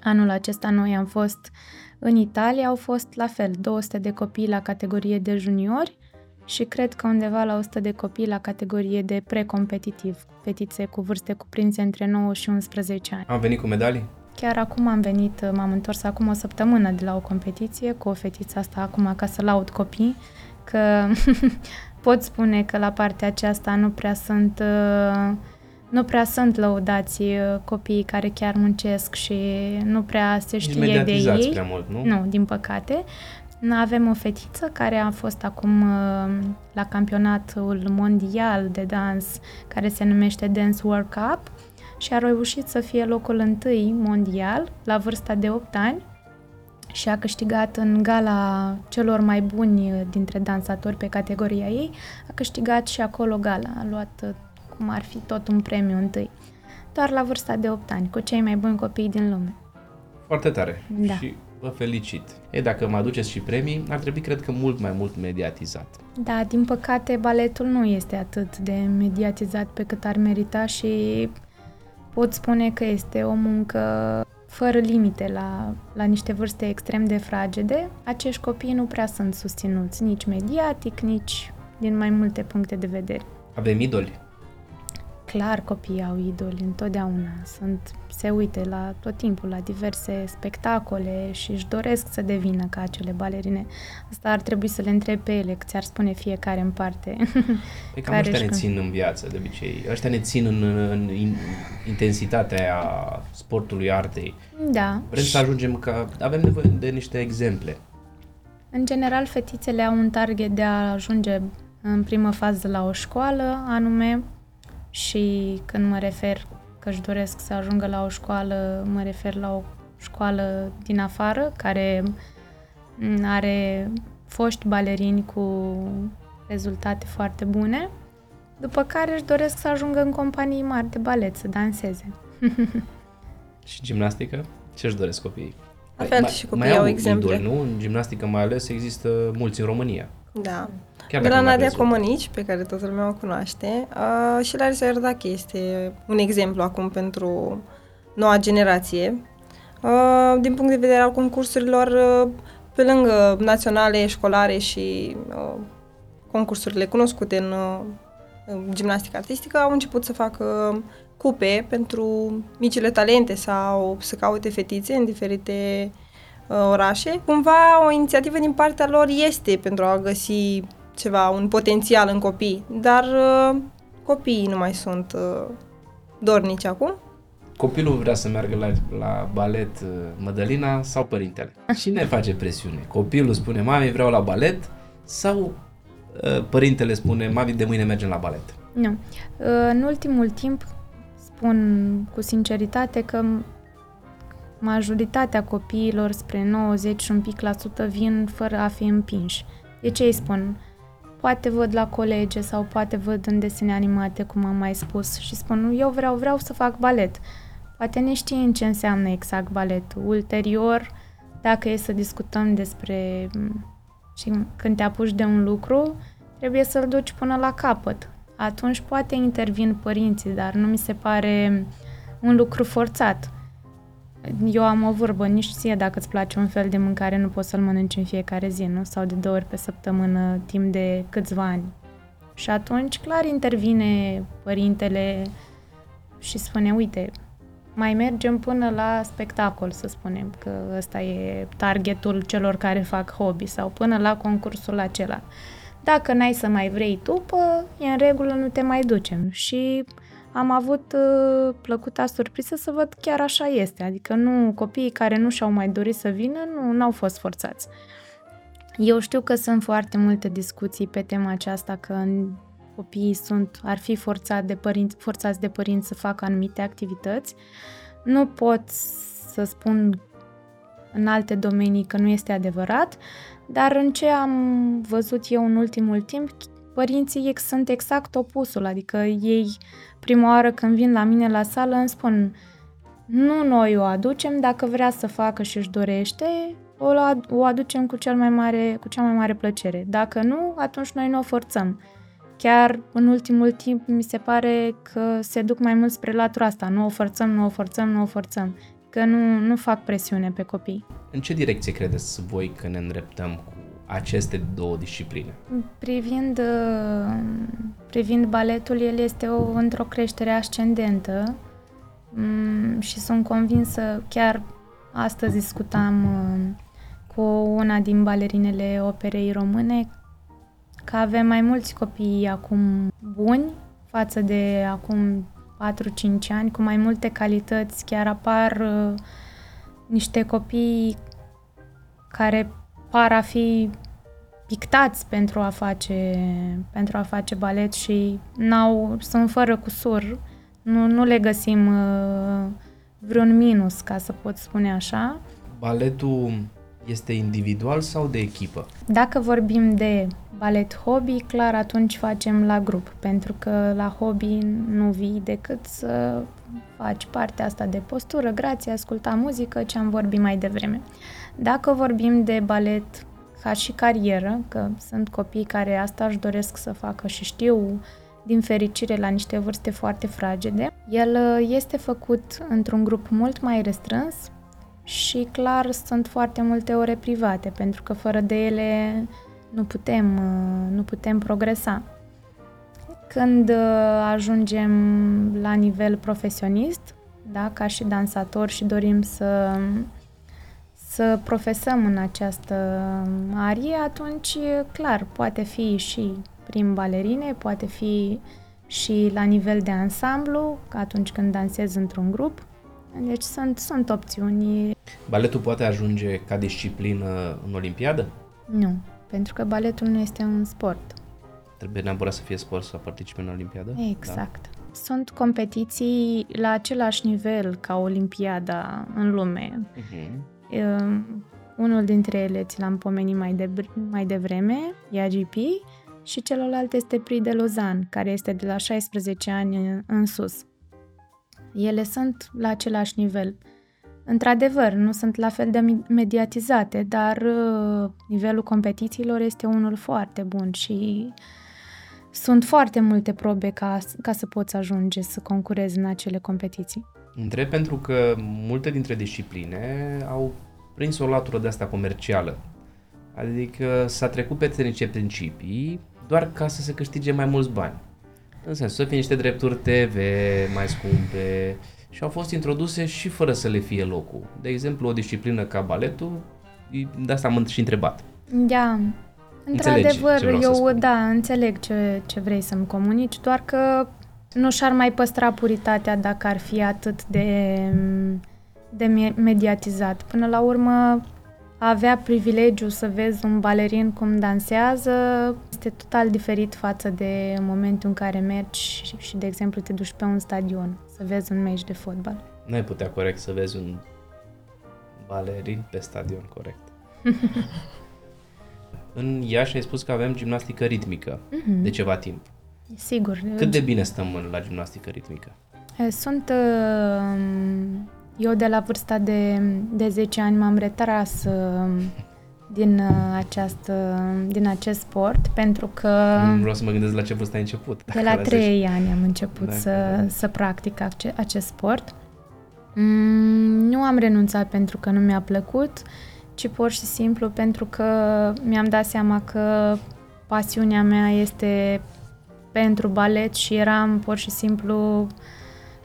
Anul acesta noi am fost în Italia, au fost la fel 200 de copii la categorie de juniori și cred că undeva la 100 de copii la categorie de precompetitiv, fetițe cu vârste cuprinse între 9 și 11 ani. Am venit cu medalii? Chiar acum am venit, m-am întors acum o săptămână de la o competiție cu o fetiță asta acum ca să laud copii, că *laughs* pot spune că la partea aceasta nu prea sunt uh, nu prea sunt lăudați uh, copiii care chiar muncesc și nu prea se Nici știe de mediatizați ei. prea mult, nu? Nu, din păcate. Avem o fetiță care a fost acum uh, la campionatul mondial de dans care se numește Dance World Cup și a reușit să fie locul întâi mondial la vârsta de 8 ani și a câștigat în gala celor mai buni dintre dansatori pe categoria ei, a câștigat și acolo gala, a luat uh, cum ar fi tot un premiu întâi. Doar la vârsta de 8 ani, cu cei mai buni copii din lume. Foarte tare. Da. Și vă felicit. E, dacă mă aduceți și premii, ar trebui, cred că, mult mai mult mediatizat. Da, din păcate, baletul nu este atât de mediatizat pe cât ar merita și pot spune că este o muncă fără limite la, la niște vârste extrem de fragede. Acești copii nu prea sunt susținuți nici mediatic, nici din mai multe puncte de vedere. Avem idoli? Clar, copiii au idoli întotdeauna. Sunt, se uite la tot timpul la diverse spectacole și își doresc să devină ca acele balerine. Asta ar trebui să le întreb pe ele, că ți-ar spune fiecare în parte. *laughs* Păi cam ăștia ne țin în viață, de obicei. Ăștia ne țin în, în, în intensitatea sportului, artei. Da. Vrem și... să ajungem ca... Avem nevoie de niște exemple. În general, fetițele au un target de a ajunge în primă fază la o școală, anume și când mă refer că își doresc să ajungă la o școală, mă refer la o școală din afară, care are foști balerini cu rezultate foarte bune, după care își doresc să ajungă în companii mari de balet, să danseze. *laughs* și gimnastică? Ce își doresc copiii? La fel mai, și copiii au exemple. Idol, nu? În gimnastică mai ales există mulți în România. Da. Chiar de la Nadia Comănici, pe care toată lumea o cunoaște, uh, și Larisa Iordache este un exemplu acum pentru noua generație. Uh, din punct de vedere al concursurilor, uh, pe lângă naționale, școlare și uh, concursurile cunoscute în, uh, în gimnastică artistică, au început să facă cupe pentru micile talente sau să caute fetițe în diferite uh, orașe. Cumva o inițiativă din partea lor este pentru a găsi ceva, un potențial în copii, dar uh, copiii nu mai sunt uh, dornici acum. Copilul vrea să meargă la, la balet uh, Mădălina sau părintele? *laughs* Cine face presiune? Copilul spune, mami, vreau la balet sau uh, părintele spune, mami, de mâine mergem la balet? Nu. Uh, în ultimul timp spun cu sinceritate că majoritatea copiilor spre 90 și un pic la sută vin fără a fi împinși. De ce îi spun? Poate văd la colege sau poate văd în desene animate, cum am mai spus, și spun, eu vreau, vreau să fac balet. Poate ne știind ce înseamnă exact baletul. Ulterior, dacă e să discutăm despre și când te apuci de un lucru, trebuie să-l duci până la capăt. Atunci poate intervin părinții, dar nu mi se pare un lucru forțat. Eu am o vorbă, nici ție dacă îți place un fel de mâncare, nu poți să-l mănânci în fiecare zi, nu? Sau de două ori pe săptămână, timp de câțiva ani. Și atunci, clar, intervine părintele și spune, uite, mai mergem până la spectacol, să spunem, că ăsta e targetul celor care fac hobby, sau până la concursul acela. Dacă n-ai să mai vrei tu, pă, e în regulă, nu te mai ducem. Și am avut uh, plăcuta surpriză să văd chiar așa este. Adică nu copiii care nu și-au mai dorit să vină, nu au fost forțați. Eu știu că sunt foarte multe discuții pe tema aceasta că copiii sunt, ar fi forțați de părinți, forțați de părinți să facă anumite activități. Nu pot să spun în alte domenii că nu este adevărat, dar în ce am văzut eu în ultimul timp, părinții sunt exact opusul, adică ei prima oară când vin la mine la sală îmi spun nu noi o aducem, dacă vrea să facă și își dorește, o, o aducem cu, cel mai mare, cu cea mai mare plăcere. Dacă nu, atunci noi nu o forțăm. Chiar în ultimul timp mi se pare că se duc mai mult spre latura asta. Nu o forțăm, nu o forțăm, nu o forțăm. Că nu, nu fac presiune pe copii. În ce direcție credeți voi că ne îndreptăm cu aceste două discipline? Privind, uh, privind baletul, el este o, într-o creștere ascendentă mm, și sunt convinsă, chiar astăzi discutam uh, cu una din balerinele operei române, că avem mai mulți copii acum buni față de acum 4-5 ani, cu mai multe calități, chiar apar uh, niște copii care par a fi pictați pentru a face, pentru a face balet și n-au, sunt fără cusur. Nu, nu le găsim uh, vreun minus, ca să pot spune așa. Baletul este individual sau de echipă? Dacă vorbim de balet hobby, clar atunci facem la grup, pentru că la hobby nu vii decât să faci partea asta de postură, grație, asculta muzică, ce am vorbit mai devreme. Dacă vorbim de balet ca și carieră, că sunt copii care asta își doresc să facă și știu din fericire la niște vârste foarte fragede, el uh, este făcut într-un grup mult mai restrâns și clar sunt foarte multe ore private, pentru că fără de ele nu putem, uh, nu putem progresa. Când uh, ajungem la nivel profesionist, da, ca și dansator și dorim să, să profesăm în această arie, atunci, clar, poate fi și prin balerine, poate fi și la nivel de ansamblu, atunci când dansez într-un grup. Deci sunt, sunt opțiuni. Baletul poate ajunge ca disciplină în Olimpiadă? Nu, pentru că baletul nu este un sport. Trebuie neapărat să fie sport să participe în Olimpiadă? Exact. Da? Sunt competiții la același nivel ca Olimpiada în lume. Uh-huh. Uh, unul dintre ele ți l-am pomenit mai, de, mai devreme, IAGP, și celălalt este Prix de Lausanne, care este de la 16 ani în sus. Ele sunt la același nivel. Într-adevăr, nu sunt la fel de mediatizate, dar uh, nivelul competițiilor este unul foarte bun și sunt foarte multe probe ca, ca să poți ajunge să concurezi în acele competiții. Întreb pentru că multe dintre discipline au prins o latură de asta comercială. Adică s-a trecut pe niște principii doar ca să se câștige mai mulți bani. În sens, să fie niște drepturi TV mai scumpe și au fost introduse și fără să le fie locul. De exemplu, o disciplină ca baletul, de asta am și întrebat. Da, într-adevăr, eu da, înțeleg ce, ce vrei să-mi comunici, doar că nu și-ar mai păstra puritatea dacă ar fi atât de, de mediatizat. Până la urmă, a avea privilegiu să vezi un balerin cum dansează este total diferit față de momentul în care mergi și, și, de exemplu, te duci pe un stadion să vezi un meci de fotbal. Nu ai putea corect să vezi un balerin pe stadion, corect. *laughs* în Iași ai spus că avem gimnastică ritmică mm-hmm. de ceva timp. Sigur. Cât de bine stăm la gimnastică ritmică? Sunt uh, eu de la vârsta de, de 10 ani m-am retras uh, din, uh, această, din acest sport pentru că... Nu vreau să mă gândesc la ce vârstă ai început. De la 3 ani am început dacă, să, să practic ace- acest sport. Mm, nu am renunțat pentru că nu mi-a plăcut, ci pur și simplu pentru că mi-am dat seama că pasiunea mea este pentru balet și eram pur și simplu uh,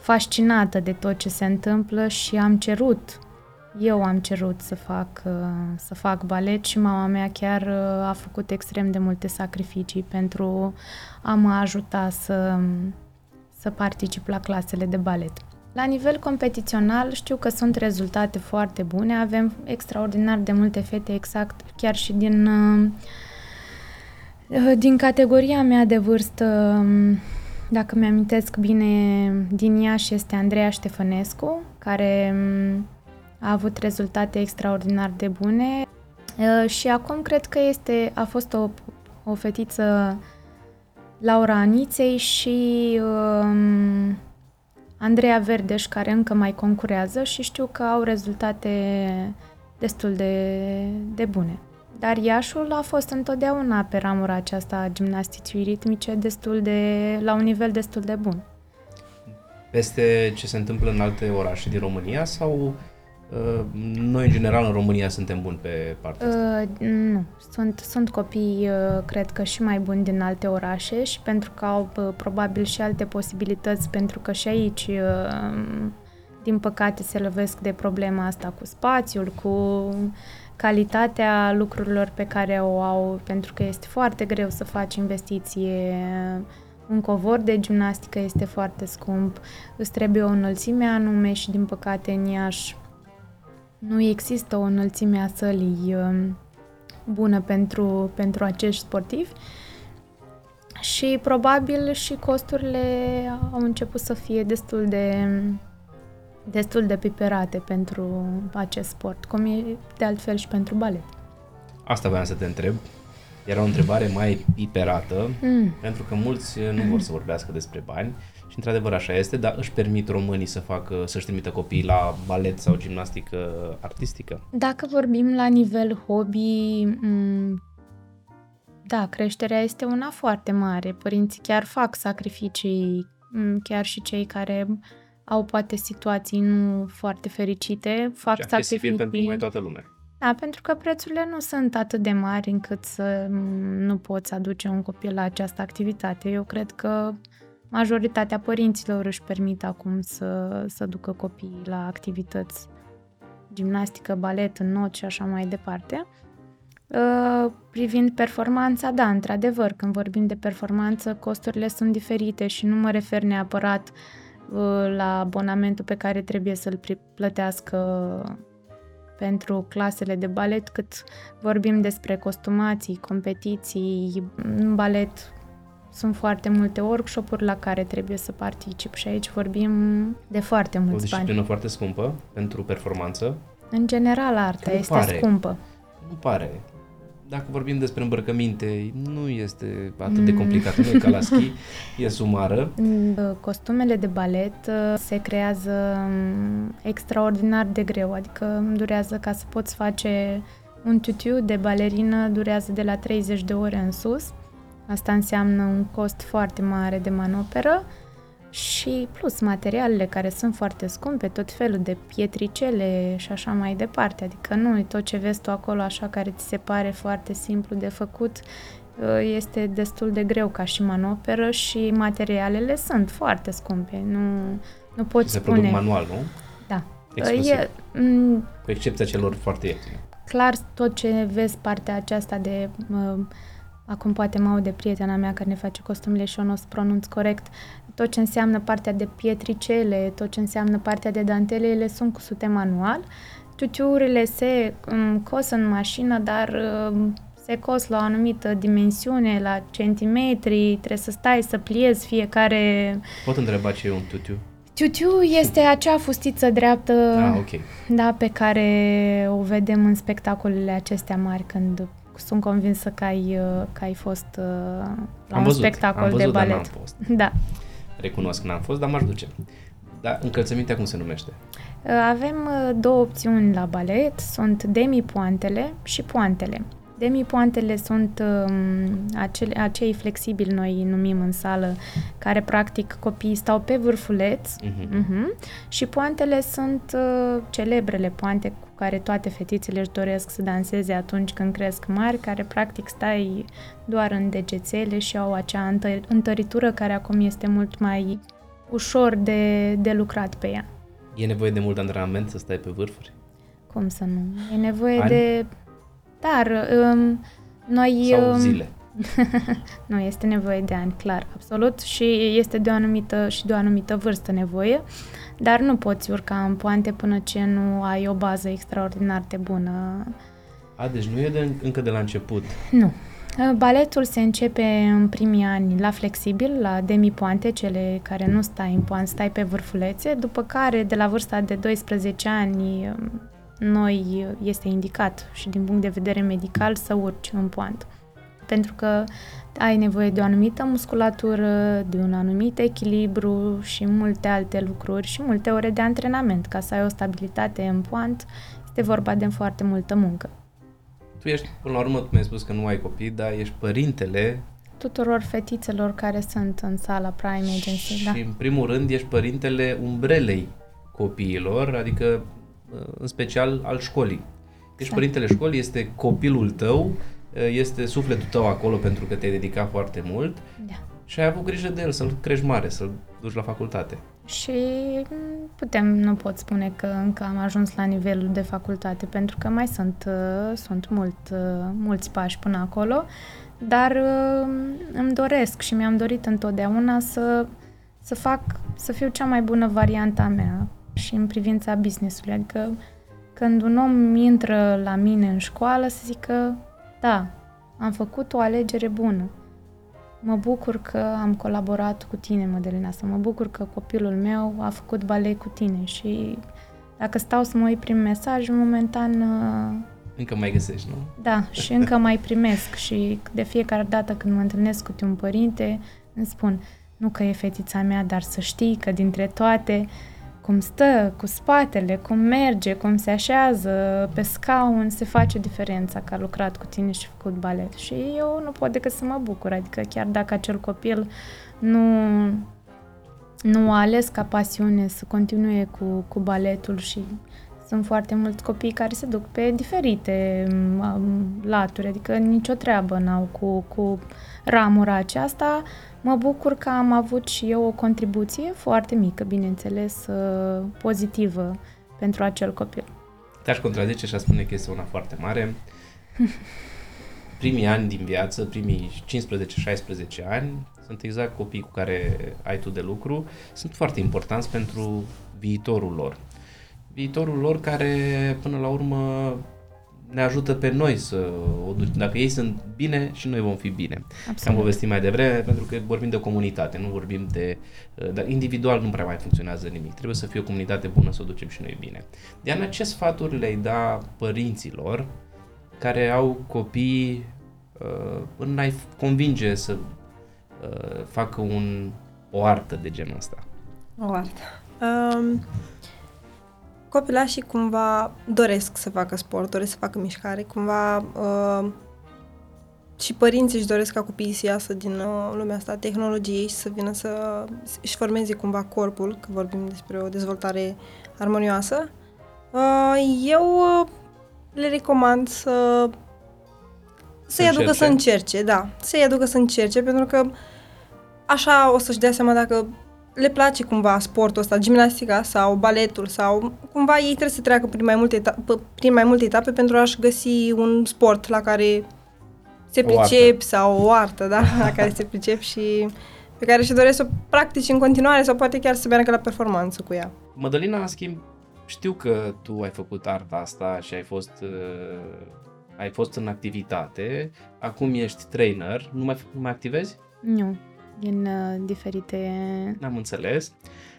fascinată de tot ce se întâmplă și am cerut, eu am cerut să fac, uh, să fac balet și mama mea chiar uh, a făcut extrem de multe sacrificii pentru a mă ajuta să, să particip la clasele de balet. La nivel competițional știu că sunt rezultate foarte bune, avem extraordinar de multe fete exact chiar și din, uh, din categoria mea de vârstă um, dacă mi-amintesc bine, din Iași este Andreea Ștefănescu, care mm, a avut rezultate extraordinar de bune și acum cred că este, a fost o, o fetiță Laura Aniței și um, Andreea Verdeș, care încă mai concurează și știu că au rezultate destul de, de bune. Dar Iașul a fost întotdeauna pe ramura aceasta a gimnasticii ritmice destul de, la un nivel destul de bun. Peste ce se întâmplă în alte orașe din România sau uh, noi în general în România suntem buni pe partea asta? Uh, nu, sunt, sunt copii uh, cred că și mai buni din alte orașe și pentru că au uh, probabil și alte posibilități pentru că și aici uh, din păcate se lovesc de problema asta cu spațiul, cu calitatea lucrurilor pe care o au, pentru că este foarte greu să faci investiție. Un covor de gimnastică este foarte scump, îți trebuie o înălțime anume și, din păcate, în Iași nu există o înălțime a sălii um, bună pentru, pentru acești sportivi și probabil și costurile au început să fie destul de destul de piperate pentru acest sport, cum e de altfel și pentru balet. Asta voiam să te întreb. Era o întrebare mai piperată, mm. pentru că mulți nu vor să vorbească despre bani și într-adevăr așa este, dar își permit românii să facă, să-și trimită copiii la balet sau gimnastică artistică? Dacă vorbim la nivel hobby, mm, da, creșterea este una foarte mare. Părinții chiar fac sacrificii, mm, chiar și cei care au poate situații nu foarte fericite, fac sacrificii. pentru mai toată lumea. Da, pentru că prețurile nu sunt atât de mari încât să nu poți aduce un copil la această activitate. Eu cred că majoritatea părinților își permit acum să, să ducă copiii la activități gimnastică, balet, not și așa mai departe. Uh, privind performanța, da, într-adevăr, când vorbim de performanță, costurile sunt diferite și nu mă refer neapărat uh, la abonamentul pe care trebuie să-l plătească pentru clasele de balet, cât vorbim despre costumații, competiții, în balet sunt foarte multe workshop-uri la care trebuie să particip și aici vorbim de foarte mulți bani. O disciplină bani. foarte scumpă pentru performanță. În general, arta nu este pare, scumpă. Nu pare. Dacă vorbim despre îmbrăcăminte, nu este atât de mm. complicat, nu e ca la *laughs* schi, e sumară. Costumele de balet uh, se creează um, extraordinar de greu, adică durează ca să poți face un tutu de balerină, durează de la 30 de ore în sus. Asta înseamnă un cost foarte mare de manoperă și plus materialele care sunt foarte scumpe, tot felul de pietricele și așa mai departe. Adică nu tot ce vezi tu acolo așa care ți se pare foarte simplu de făcut, ă, este destul de greu ca și manoperă și materialele sunt foarte scumpe. Nu, nu poți se spune... manual, nu? Da. Exclusiv. E, m- Cu excepția celor foarte ieftine. Clar, tot ce vezi partea aceasta de uh, acum poate mă de prietena mea care ne face costumele și eu nu o să pronunț corect, tot ce înseamnă partea de pietricele, tot ce înseamnă partea de dantele, ele sunt cusute manual. Tutuurile se um, cos în mașină, dar um, se cos la o anumită dimensiune, la centimetri, trebuie să stai să pliezi fiecare... Pot întreba ce e un tutu? Tutu este acea fustiță dreaptă ah, okay. da, pe care o vedem în spectacolele acestea mari când sunt convinsă că ai, uh, că ai fost uh, la am un văzut, spectacol am văzut, de balet. Dar n-am fost. Da. Recunosc că n-am fost, dar m-aș duce. Dar încălțămintea cum se numește? Uh, avem două opțiuni la balet, sunt demi-poantele și poantele. Demi-poantele sunt um, acele, acei flexibili, noi numim în sală, care practic copiii stau pe vârfuleț uh-huh. Uh-huh, și poantele sunt uh, celebrele poante cu care toate fetițele își doresc să danseze atunci când cresc mari, care practic stai doar în degețele și au acea întă- întăritură care acum este mult mai ușor de, de lucrat pe ea. E nevoie de mult antrenament să stai pe vârfuri? Cum să nu? E nevoie Ani? de dar um, noi... Sau um, zile. *laughs* nu, este nevoie de ani, clar, absolut, și este de o anumită și de o anumită vârstă nevoie, dar nu poți urca în poante până ce nu ai o bază extraordinar de bună. A, deci nu e de, încă de la început. Nu. Baletul se începe în primii ani la flexibil, la demi-poante, cele care nu stai în poant, stai pe vârfulețe, după care de la vârsta de 12 ani noi este indicat și din punct de vedere medical să urci în poantă. Pentru că ai nevoie de o anumită musculatură, de un anumit echilibru și multe alte lucruri și multe ore de antrenament. Ca să ai o stabilitate în poant, este vorba de foarte multă muncă. Tu ești, până la urmă, tu mi-ai spus că nu ai copii, dar ești părintele tuturor fetițelor care sunt în sala Prime Agency. Și, da. în primul rând, ești părintele umbrelei copiilor, adică în special al școlii. Ești exact. părintele școlii, este copilul tău, este sufletul tău acolo pentru că te-ai dedicat foarte mult da. și ai avut grijă de el, să-l crești mare, să-l duci la facultate. Și putem, nu pot spune că încă am ajuns la nivelul de facultate, pentru că mai sunt, sunt mult, mulți pași până acolo, dar îmi doresc și mi-am dorit întotdeauna să, să fac, să fiu cea mai bună varianta mea și în privința business-ului. Adică când un om intră la mine în școală să zică, da, am făcut o alegere bună. Mă bucur că am colaborat cu tine, Mădălina, să mă bucur că copilul meu a făcut balet cu tine și dacă stau să mă uit prin mesaj, momentan... Uh, încă mai găsești, nu? Da, și încă mai primesc și de fiecare dată când mă întâlnesc cu un părinte, îmi spun, nu că e fetița mea, dar să știi că dintre toate cum stă cu spatele, cum merge, cum se așează pe scaun, se face diferența că a lucrat cu tine și făcut balet. Și eu nu pot decât să mă bucur, adică chiar dacă acel copil nu, nu a ales ca pasiune să continue cu, cu baletul și sunt foarte mulți copii care se duc pe diferite um, laturi, adică nicio treabă n-au cu, cu ramura aceasta. Mă bucur că am avut și eu o contribuție foarte mică, bineînțeles, uh, pozitivă pentru acel copil. Te-aș contrazice și aș spune că este una foarte mare. *laughs* Primii ani din viață, primii 15-16 ani, sunt exact copii cu care ai tu de lucru, sunt foarte importanți pentru viitorul lor. Viitorul lor care, până la urmă, ne ajută pe noi să o ducem. Dacă ei sunt bine și noi vom fi bine. Absolut. Am povestit mai devreme pentru că vorbim de comunitate, nu vorbim de... Dar individual nu prea mai funcționează nimic. Trebuie să fie o comunitate bună să o ducem și noi bine. Diana, ce sfaturi le-ai da părinților care au copii uh, până ai convinge să uh, facă un, o artă de genul ăsta? O artă. Um, copilașii cumva doresc să facă sport, doresc să facă mișcare, cumva uh, și părinții își doresc ca copiii să iasă din uh, lumea asta tehnologiei și să vină să își formeze cumva corpul, că vorbim despre o dezvoltare armonioasă. Uh, eu uh, le recomand să să-i aducă să încerce, da, să-i aducă să încerce, pentru că așa o să-și dea seama dacă le place cumva sportul ăsta, gimnastica sau baletul sau cumva ei trebuie să treacă prin mai multe etape, prin mai multe etape pentru a-și găsi un sport la care se pricep sau o artă, da, la care se pricep și pe care și doresc să o practici în continuare sau poate chiar să meargă la performanță cu ea. Mădălina, în schimb, știu că tu ai făcut arta asta și ai fost uh, ai fost în activitate, acum ești trainer, nu mai, nu mai activezi? Nu, din uh, diferite... N-am înțeles,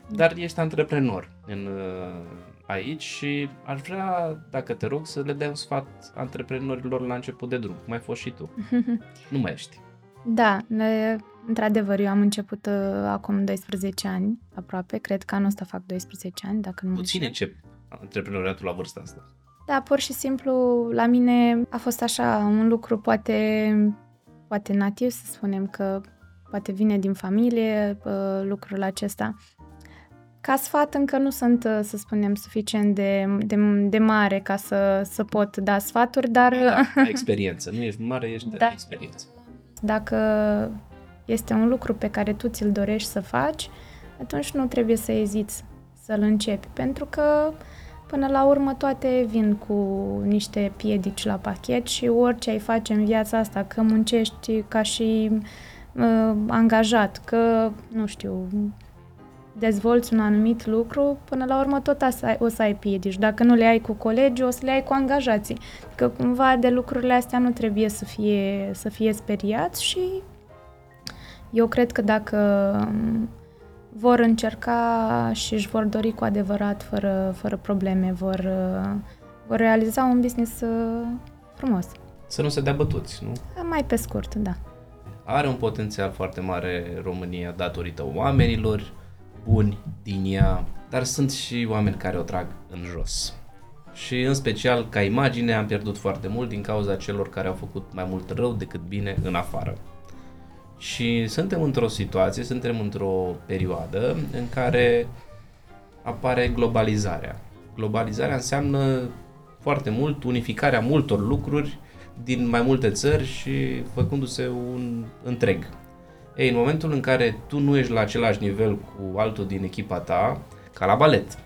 dar ești antreprenor în, uh, aici și aș vrea, dacă te rog, să le dai un sfat antreprenorilor la început de drum, cum ai fost și tu. *laughs* nu mai ești. Da, le, într-adevăr, eu am început uh, acum 12 ani, aproape, cred că anul ăsta fac 12 ani, dacă nu Puțin încep antreprenoriatul la vârsta asta. Da, pur și simplu, la mine a fost așa un lucru poate, poate nativ, să spunem că poate vine din familie lucrul acesta. Ca sfat încă nu sunt, să spunem, suficient de, de, de mare ca să, să pot da sfaturi, dar... Da, *laughs* experiență, nu ești mare, ești da. experiență. Dacă este un lucru pe care tu ți-l dorești să faci, atunci nu trebuie să eziți să-l începi, pentru că Până la urmă toate vin cu niște piedici la pachet și orice ai face în viața asta, că muncești ca și uh, angajat, că, nu știu, dezvolți un anumit lucru, până la urmă tot asta o să ai piedici. Dacă nu le ai cu colegi, o să le ai cu angajații. Că cumva de lucrurile astea nu trebuie să fie, să fie speriați și eu cred că dacă vor încerca și își vor dori cu adevărat, fără, fără probleme, vor, vor realiza un business uh, frumos. Să nu se dea bătuți, nu? Mai pe scurt, da. Are un potențial foarte mare România datorită oamenilor buni din ea, dar sunt și oameni care o trag în jos. Și în special, ca imagine, am pierdut foarte mult din cauza celor care au făcut mai mult rău decât bine în afară. Și suntem într-o situație, suntem într-o perioadă în care apare globalizarea. Globalizarea înseamnă foarte mult unificarea multor lucruri din mai multe țări și făcându-se un întreg. Ei, în momentul în care tu nu ești la același nivel cu altul din echipa ta, ca la balet,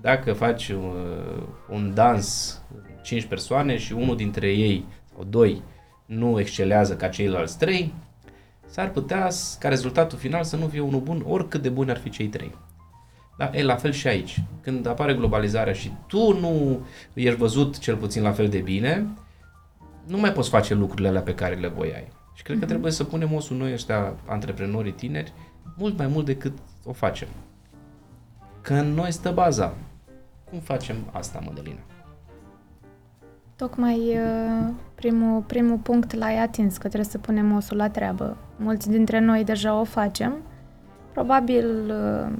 dacă faci un, uh, un dans 5 persoane și unul dintre ei sau doi nu excelează ca ceilalți trei, s-ar putea ca rezultatul final să nu fie unul bun, oricât de buni ar fi cei trei. Da? E la fel și aici. Când apare globalizarea și tu nu ești văzut cel puțin la fel de bine, nu mai poți face lucrurile alea pe care le voiai. Și cred că mhm. trebuie să punem osul noi ăștia, antreprenorii tineri, mult mai mult decât o facem. Că în noi stă baza. Cum facem asta, Mădălina? Tocmai uh, primul, primul punct l-ai atins, că trebuie să punem osul la treabă. Mulți dintre noi deja o facem. Probabil uh,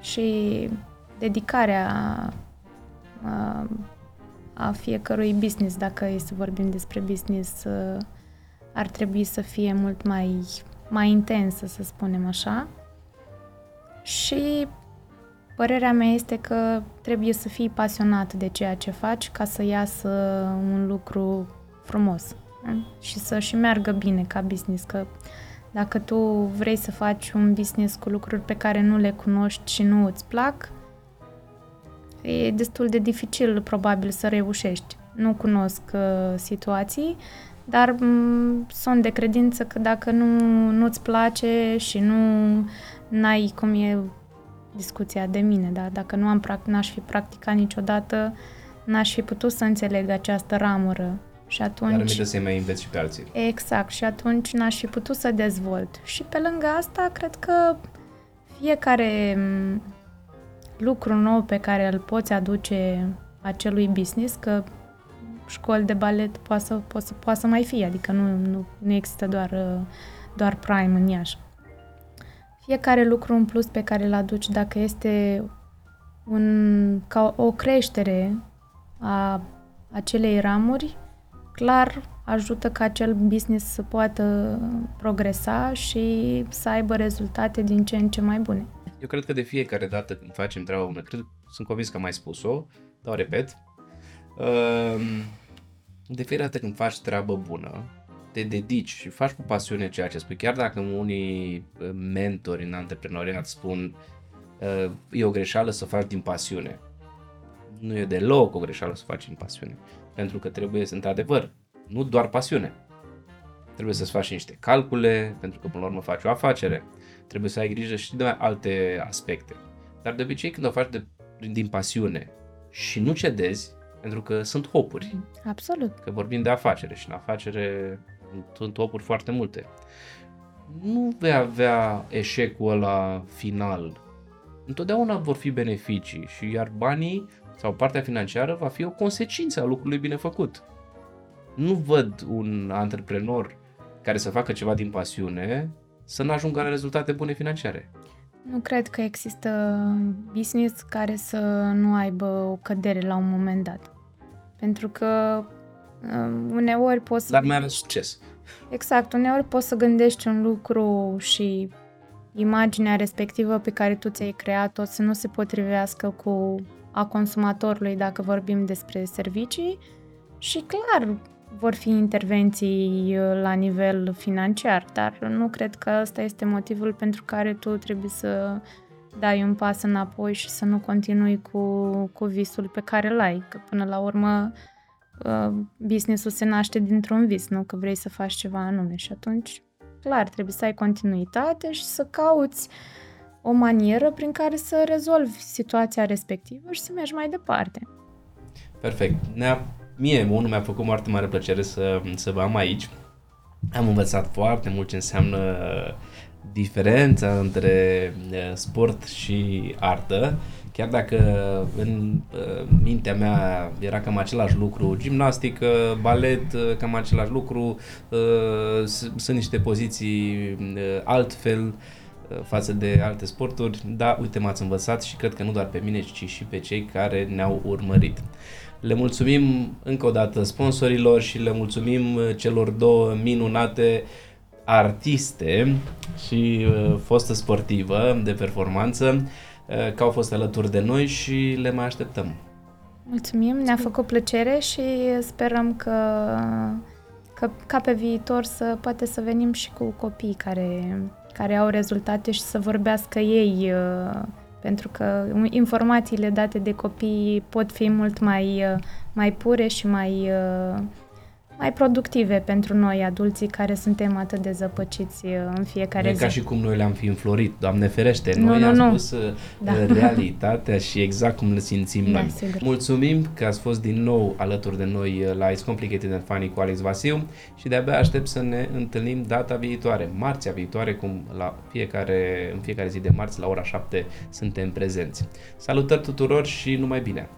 și dedicarea uh, a fiecărui business, dacă e să vorbim despre business, ar trebui să fie mult mai, mai intensă, să spunem așa. Și Părerea mea este că trebuie să fii pasionat de ceea ce faci ca să iasă un lucru frumos și să și meargă bine ca business, că dacă tu vrei să faci un business cu lucruri pe care nu le cunoști și nu îți plac, e destul de dificil probabil să reușești. Nu cunosc uh, situații, dar m- mm, sunt de credință că dacă nu, nu-ți place și nu n-ai, cum e discuția de mine, da? dacă nu am n-aș fi practicat niciodată, n-aș fi putut să înțeleg această ramură. Și atunci... Dar să mai înveți și pe alții. Exact, și atunci n-aș fi putut să dezvolt. Și pe lângă asta, cred că fiecare lucru nou pe care îl poți aduce acelui business, că școli de balet poate să, poate să, poate să mai fie, adică nu, nu, nu există doar, doar prime în Iași. Fiecare lucru în plus pe care îl aduci, dacă este un, ca o creștere a acelei ramuri, clar ajută ca acel business să poată progresa și să aibă rezultate din ce în ce mai bune. Eu cred că de fiecare dată când facem treaba bună, cred, sunt convins că am mai spus-o, dar repet, ehm, de fiecare dată când faci treabă bună, te dedici și faci cu pasiune ceea ce spui, chiar dacă unii eh, mentori în antreprenoriat spun eh, e o greșeală să faci din pasiune. Nu e deloc o greșeală să faci din pasiune, pentru că trebuie să, într-adevăr, nu doar pasiune. Trebuie să-ți faci niște calcule, pentru că până la urmă faci o afacere. Trebuie să ai grijă și de alte aspecte. Dar de obicei când o faci de, din pasiune și nu cedezi, pentru că sunt hopuri. Absolut. Că vorbim de afacere și în afacere sunt hopuri foarte multe. Nu vei avea eșecul ăla final. Întotdeauna vor fi beneficii și iar banii sau partea financiară va fi o consecință a lucrului bine făcut. Nu văd un antreprenor care să facă ceva din pasiune să nu ajungă la rezultate bune financiare. Nu cred că există business care să nu aibă o cădere la un moment dat. Pentru că um, uneori poți să... Dar mai ales succes. Exact, uneori poți să gândești un lucru și imaginea respectivă pe care tu ți-ai creat-o să nu se potrivească cu a consumatorului dacă vorbim despre servicii și clar vor fi intervenții uh, la nivel financiar, dar nu cred că ăsta este motivul pentru care tu trebuie să dai un pas înapoi și să nu continui cu, cu visul pe care îl ai, că până la urmă uh, businessul se naște dintr-un vis, nu că vrei să faci ceva anume și atunci, clar, trebuie să ai continuitate și să cauți o manieră prin care să rezolvi situația respectivă și să mergi mai departe. Perfect. Ne-a mie, unul mi-a făcut foarte mare plăcere să, să vă am aici. Am învățat foarte mult ce înseamnă diferența între sport și artă, chiar dacă în mintea mea era cam același lucru, gimnastică, balet, cam același lucru, sunt niște poziții altfel față de alte sporturi, dar uite m-ați învățat și cred că nu doar pe mine, ci și pe cei care ne-au urmărit. Le mulțumim încă o dată sponsorilor și le mulțumim uh, celor două minunate artiste și uh, fostă sportivă de performanță uh, că au fost alături de noi și le mai așteptăm. Mulțumim, ne-a făcut plăcere și sperăm că, că ca pe viitor să poate să venim și cu copii care, care au rezultate și să vorbească ei uh, pentru că informațiile date de copii pot fi mult mai, uh, mai pure și mai, uh, mai productive pentru noi, adulții, care suntem atât de zăpăciți uh, în fiecare nu zi. ca și cum noi le-am fi înflorit, Doamne ferește, noi nu, am nu. spus da. realitatea și exact cum le simțim da, noi. Sigur. Mulțumim că ați fost din nou alături de noi la It's Complicated and Funny cu Alex Vasiu și de-abia aștept să ne întâlnim data viitoare, marțea viitoare, cum la fiecare, în fiecare zi de marți la ora 7 suntem prezenți. Salutări tuturor și numai bine!